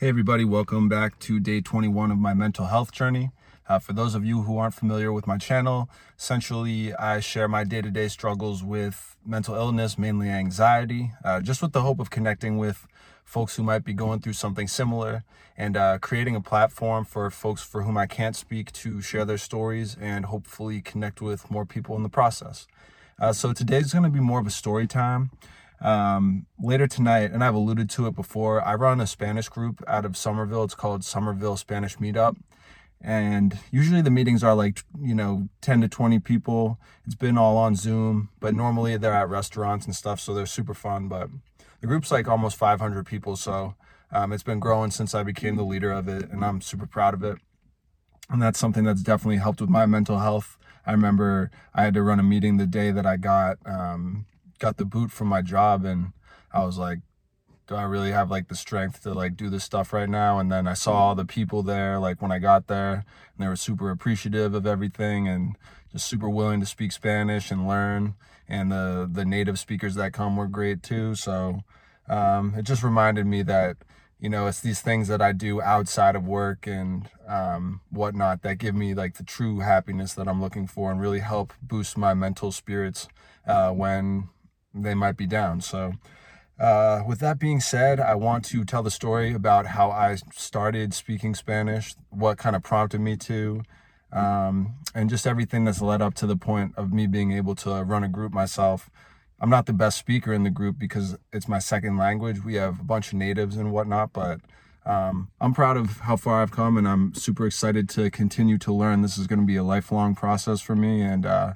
Hey, everybody, welcome back to day 21 of my mental health journey. Uh, for those of you who aren't familiar with my channel, essentially I share my day to day struggles with mental illness, mainly anxiety, uh, just with the hope of connecting with folks who might be going through something similar and uh, creating a platform for folks for whom I can't speak to share their stories and hopefully connect with more people in the process. Uh, so today's going to be more of a story time um, later tonight, and I've alluded to it before, I run a Spanish group out of Somerville. It's called Somerville Spanish Meetup. And usually the meetings are like, you know, 10 to 20 people. It's been all on Zoom, but normally they're at restaurants and stuff, so they're super fun. But the group's like almost 500 people, so um, it's been growing since I became the leader of it, and I'm super proud of it. And that's something that's definitely helped with my mental health. I remember I had to run a meeting the day that I got um, got the boot from my job and I was like, do I really have like the strength to like do this stuff right now? And then I saw all the people there, like when I got there, and they were super appreciative of everything and just super willing to speak Spanish and learn. And the the native speakers that come were great too. So um, it just reminded me that you know it's these things that I do outside of work and um, whatnot that give me like the true happiness that I'm looking for and really help boost my mental spirits uh, when they might be down. So, uh, with that being said, I want to tell the story about how I started speaking Spanish, what kind of prompted me to, um, and just everything that's led up to the point of me being able to run a group myself. I'm not the best speaker in the group because it's my second language. We have a bunch of natives and whatnot, but um, I'm proud of how far I've come and I'm super excited to continue to learn. This is going to be a lifelong process for me. And, uh,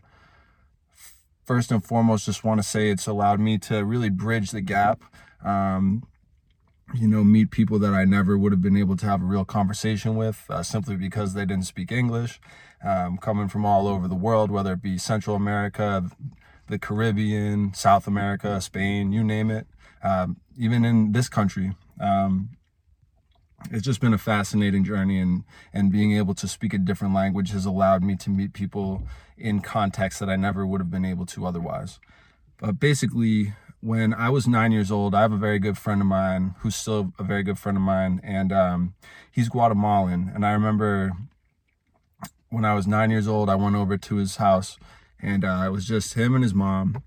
first and foremost, just want to say it's allowed me to really bridge the gap. Um, you know, meet people that I never would have been able to have a real conversation with uh, simply because they didn't speak English. Um, coming from all over the world, whether it be Central America, the Caribbean, South America, Spain, you name it, um, even in this country. Um, it's just been a fascinating journey and and being able to speak a different language has allowed me to meet people in contexts that I never would have been able to otherwise. But basically, when I was nine years old, I have a very good friend of mine who's still a very good friend of mine, and um, he's Guatemalan. And I remember when I was nine years old, I went over to his house, and uh, it was just him and his mom,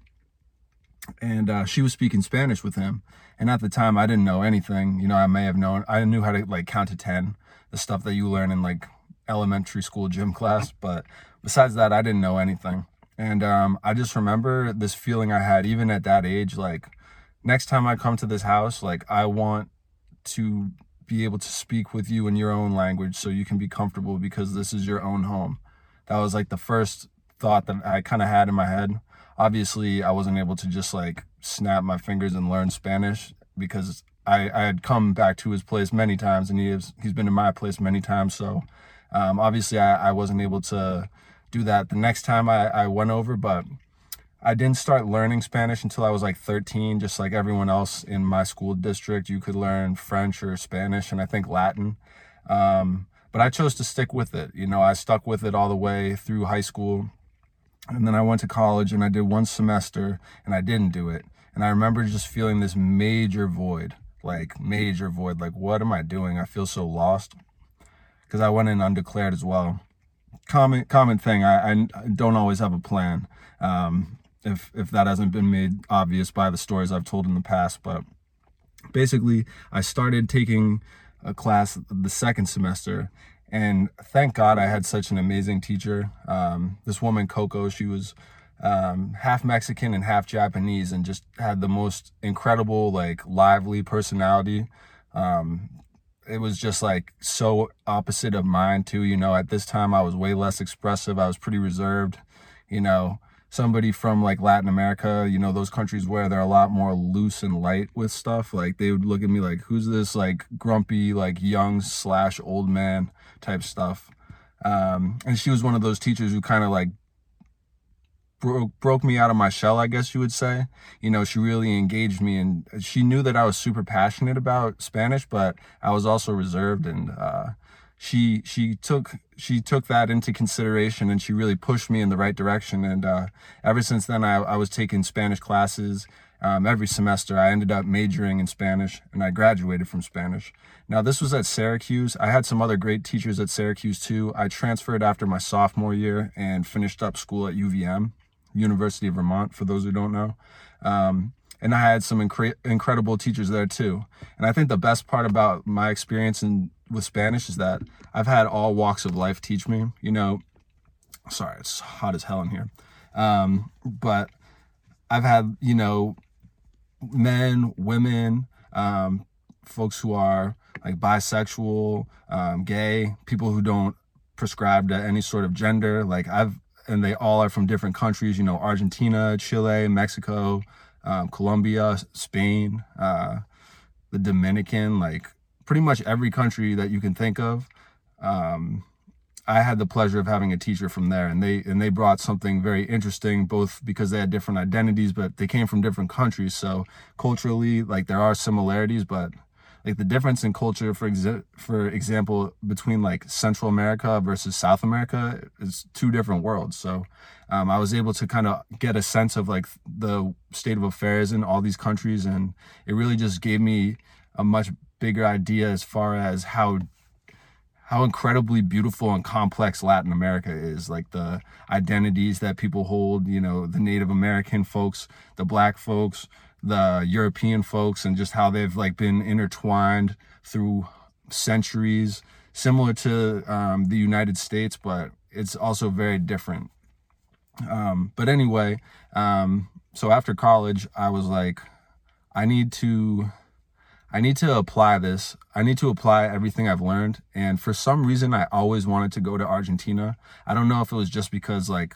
and uh, she was speaking Spanish with him. And at the time, I didn't know anything. You know, I may have known. I knew how to like count to ten, the stuff that you learn in like elementary school gym class. But besides that, I didn't know anything. And um, I just remember this feeling I had even at that age. Like next time I come to this house, like I want to be able to speak with you in your own language so you can be comfortable because this is your own home. That was like the first thought that I kind of had in my head obviously I wasn't able to just like snap my fingers and learn Spanish because I, I had come back to his place many times and he has, he's been in my place many times. So um, obviously I, I wasn't able to do that the next time I, I went over, but I didn't start learning Spanish until I was like 13, just like everyone else in my school district. You could learn French or Spanish and I think Latin. Um, but I chose to stick with it. You know, I stuck with it all the way through high school. And then I went to college and I did one semester and I didn't do it. And I remember just feeling this major void, like major void. Like, what am I doing? I feel so lost. Because I went in undeclared as well. Common common thing. I, I don't always have a plan. Um, if if that hasn't been made obvious by the stories I've told in the past, but basically, I started taking a class the second semester and thank God I had such an amazing teacher. Um, this woman, Coco, she was um, half Mexican and half Japanese and just had the most incredible, like, lively personality. Um, it was just like so opposite of mine, too. You know, at this time I was way less expressive, I was pretty reserved, you know somebody from like Latin America, you know, those countries where they're a lot more loose and light with stuff, like they would look at me like, who's this like grumpy, like young slash old man type stuff. Um, and she was one of those teachers who kind of like broke broke me out of my shell, I guess you would say. You know, she really engaged me and she knew that I was super passionate about Spanish, but I was also reserved and uh she she took she took that into consideration and she really pushed me in the right direction and uh, ever since then I, I was taking spanish classes um, every semester. I ended up majoring in Spanish and I graduated from Spanish. Now, this was at Syracuse. I had some other great teachers at Syracuse too. I transferred after my sophomore year and finished up school at UVM, University of Vermont, for those who don't know. Um, and I had some incre- incredible teachers there too. And I think the best part about my experience in with Spanish is that I've had all walks of life teach me. You know, sorry, it's hot as hell in here. Um, but I've had, you know, men, women, um, folks who are like bisexual, um, gay, people who don't prescribe to any sort of gender. Like I've, and they all are from different countries, you know, Argentina, Chile, Mexico, um, Colombia, Spain, uh, the Dominican, like pretty much every country that you can think of. Um, I had the pleasure of having a teacher from there, and they and they brought something very interesting, both because they had different identities, but they came from different countries. So culturally, like there are similarities, but like the difference in culture, for exa- for example, between like Central America versus South America is two different worlds. So um, I was able to kind of get a sense of like the state of affairs in all these countries, and it really just gave me a much bigger idea as far as how how incredibly beautiful and complex Latin America is. Like the identities that people hold, you know, the Native American folks, the black folks, the European folks, and just how they've like been intertwined through centuries, similar to um, the United States, but it's also very different. Um, but anyway, um, so after college, I was like, I need to I need to apply this. I need to apply everything I've learned. And for some reason, I always wanted to go to Argentina. I don't know if it was just because like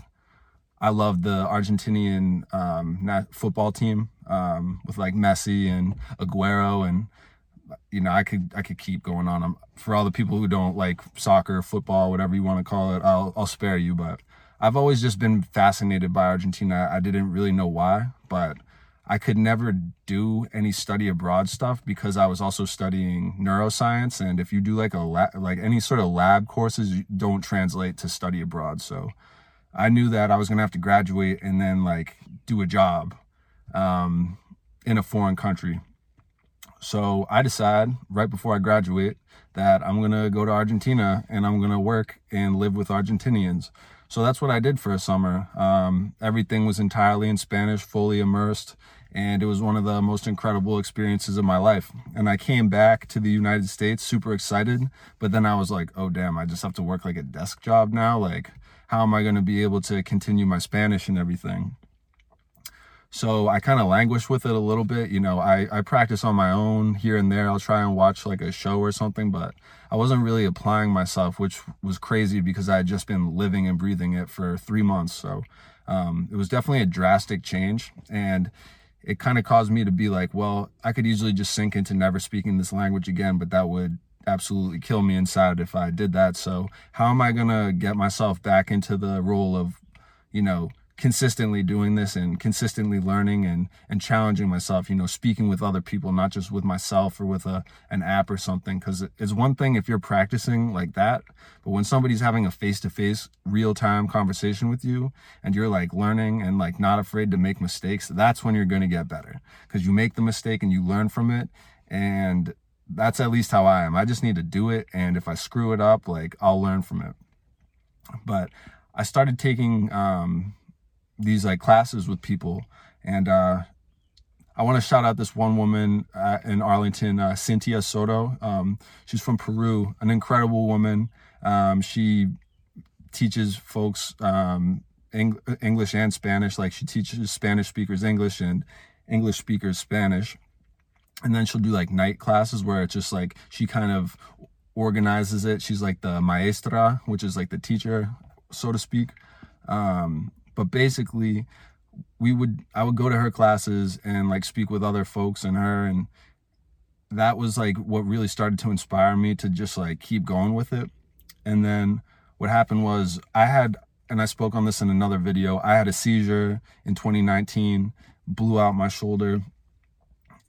I love the Argentinian um, football team um, with like Messi and Aguero, and you know I could I could keep going on. Um, for all the people who don't like soccer, football, whatever you want to call it, I'll I'll spare you. But I've always just been fascinated by Argentina. I didn't really know why, but I could never do any study abroad stuff because I was also studying neuroscience. And if you do like a lab, like any sort of lab courses, don't translate to study abroad. So I knew that I was gonna have to graduate and then like do a job um, in a foreign country. So I decide right before I graduate that I'm gonna go to Argentina and I'm gonna work and live with Argentinians. So that's what I did for a summer. Um, everything was entirely in Spanish, fully immersed and it was one of the most incredible experiences of my life. And I came back to the United States super excited, but then I was like, oh damn, I just have to work like a desk job now. Like, how am I going to be able to continue my Spanish and everything? So I kind of languished with it a little bit. You know, I, I practice on my own here and there. I'll try and watch like a show or something, but I wasn't really applying myself, which was crazy because I had just been living and breathing it for three months. So um, it was definitely a drastic change. And it kind of caused me to be like, well, I could easily just sink into never speaking this language again, but that would absolutely kill me inside if I did that. So, how am I going to get myself back into the role of, you know, consistently doing this and consistently learning and and challenging myself you know speaking with other people not just with myself or with a an app or something because it's one thing if you're practicing like that but when somebody's having a face-to-face real-time conversation with you and you're like learning and like not afraid to make mistakes that's when you're going to get better because you make the mistake and you learn from it and that's at least how I am. I just need to do it and if I screw it up like I'll learn from it. But I started taking um these like classes with people and uh I want to shout out this one woman uh, in Arlington, uh, Cynthia Soto. Um, she's from Peru, an incredible woman. Um, she teaches folks um, Eng- English and Spanish. Like she teaches Spanish speakers English and English speakers Spanish. And then she'll do like night classes where it's just like she kind of organizes it. She's like the maestra, which is like the teacher, so to speak. Um, but basically we would i would go to her classes and like speak with other folks and her and that was like what really started to inspire me to just like keep going with it. And then what happened was i had and i spoke on this in another video i had a seizure in 2019 blew out my shoulder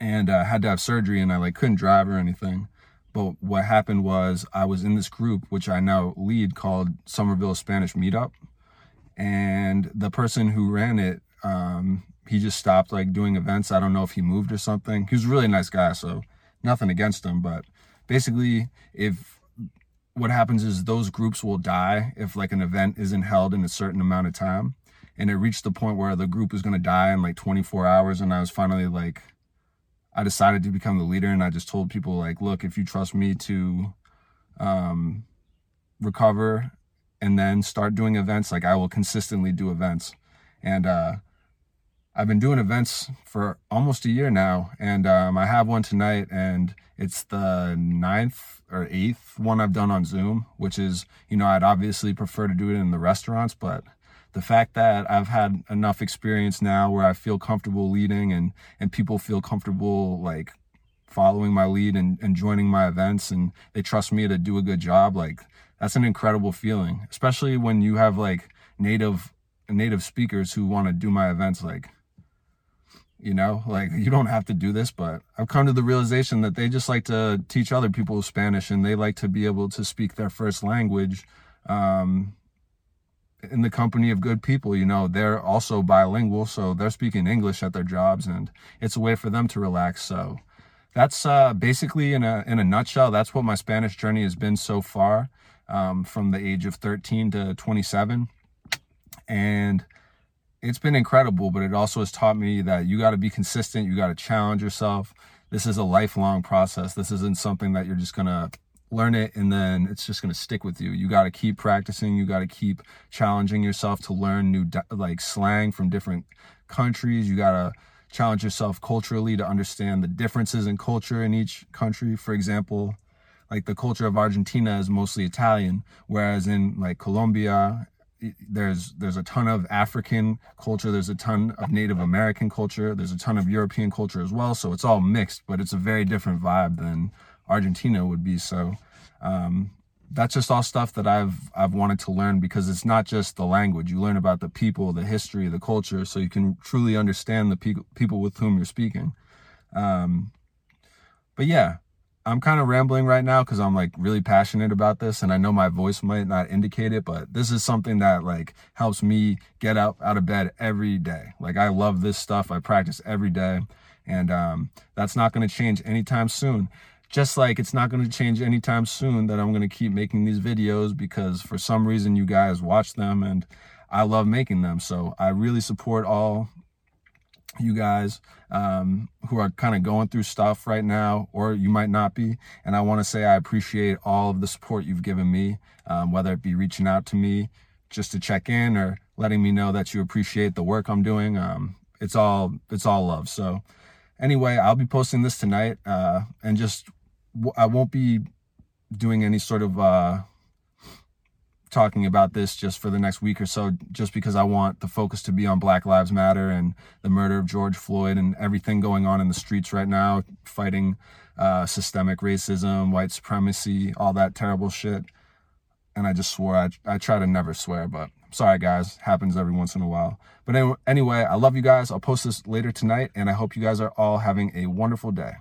and uh, had to have surgery and i like couldn't drive or anything. But what happened was i was in this group which i now lead called somerville spanish meetup and the person who ran it um, he just stopped like doing events. I don't know if he moved or something. He was a really nice guy, so nothing against him. But basically, if what happens is those groups will die if like an event isn't held in a certain amount of time. And it reached the point where the group was going to die in like 24 hours. And I was finally like, I decided to become the leader. And I just told people, like, look, if you trust me to um, recover and then start doing events, like I will consistently do events. And uh, I've been doing events for almost a year now, and um, I have one tonight, and it's the ninth or eighth one I've done on Zoom, which is, you know, I'd obviously prefer to do it in the restaurants, but the fact that I've had enough experience now where I feel comfortable leading and, and people feel comfortable like following my lead and, and joining my events and they trust me to do a good job, like that's an incredible feeling, especially when you have like native native speakers who want to do my events like you know like you don't have to do this but i've come to the realization that they just like to teach other people spanish and they like to be able to speak their first language um, in the company of good people you know. They're also bilingual so they're speaking english at their jobs and it's a way for them to relax so that's uh, basically in a in a nutshell that's what my spanish journey has been so far um, from the age of 13 to 27 and it's been incredible, but it also has taught me that you got to be consistent. You got to challenge yourself. This is a lifelong process. This isn't something that you're just going to learn it and then it's just going to stick with you. You got to keep practicing. You got to keep challenging yourself to learn new like slang from different countries. You got to challenge yourself culturally to understand the differences in culture in each country. For example, like the culture of Argentina is mostly Italian, whereas in like Colombia there's there's a ton of African culture, there's a ton of Native American culture, there's a ton of European culture as well. So it's all mixed, but it's a very different vibe than Argentina would be. So um, that's just all stuff that I've I've wanted to learn because it's not just the language. You learn about the people, the history, the culture, so you can truly understand the pe- people with whom you're speaking. Um, but yeah, I'm kind of rambling right now because I'm like really passionate about this and I know my voice might not indicate it, but this is something that like helps me get up out of bed every day. Like I love this stuff. I practice every day and um, that's not going to change anytime soon. Just like it's not going to change anytime soon that I'm going to keep making these videos because for some reason you guys watch them and I love making them. So I really support all you guys um, who are kind of going through stuff right now, or you might not be. And I want to say I appreciate all of the support you've given me, um, whether it be reaching out to me just to check in or letting me know that you appreciate the work I'm doing. Um, it's all it's all love. So anyway, I'll be posting this tonight, uh, and just I won't be doing any sort of uh, talking about this just for the next week or so, just because I want the focus to be on Black Lives Matter and the murder of George Floyd and everything going on in the streets right now, fighting uh, systemic racism, white supremacy, all that terrible shit. And I just swore, I, I try to never swear, but sorry guys, happens every once in a while. But anyway, I love you guys. I'll post this later tonight, and I hope you guys are all having a wonderful day.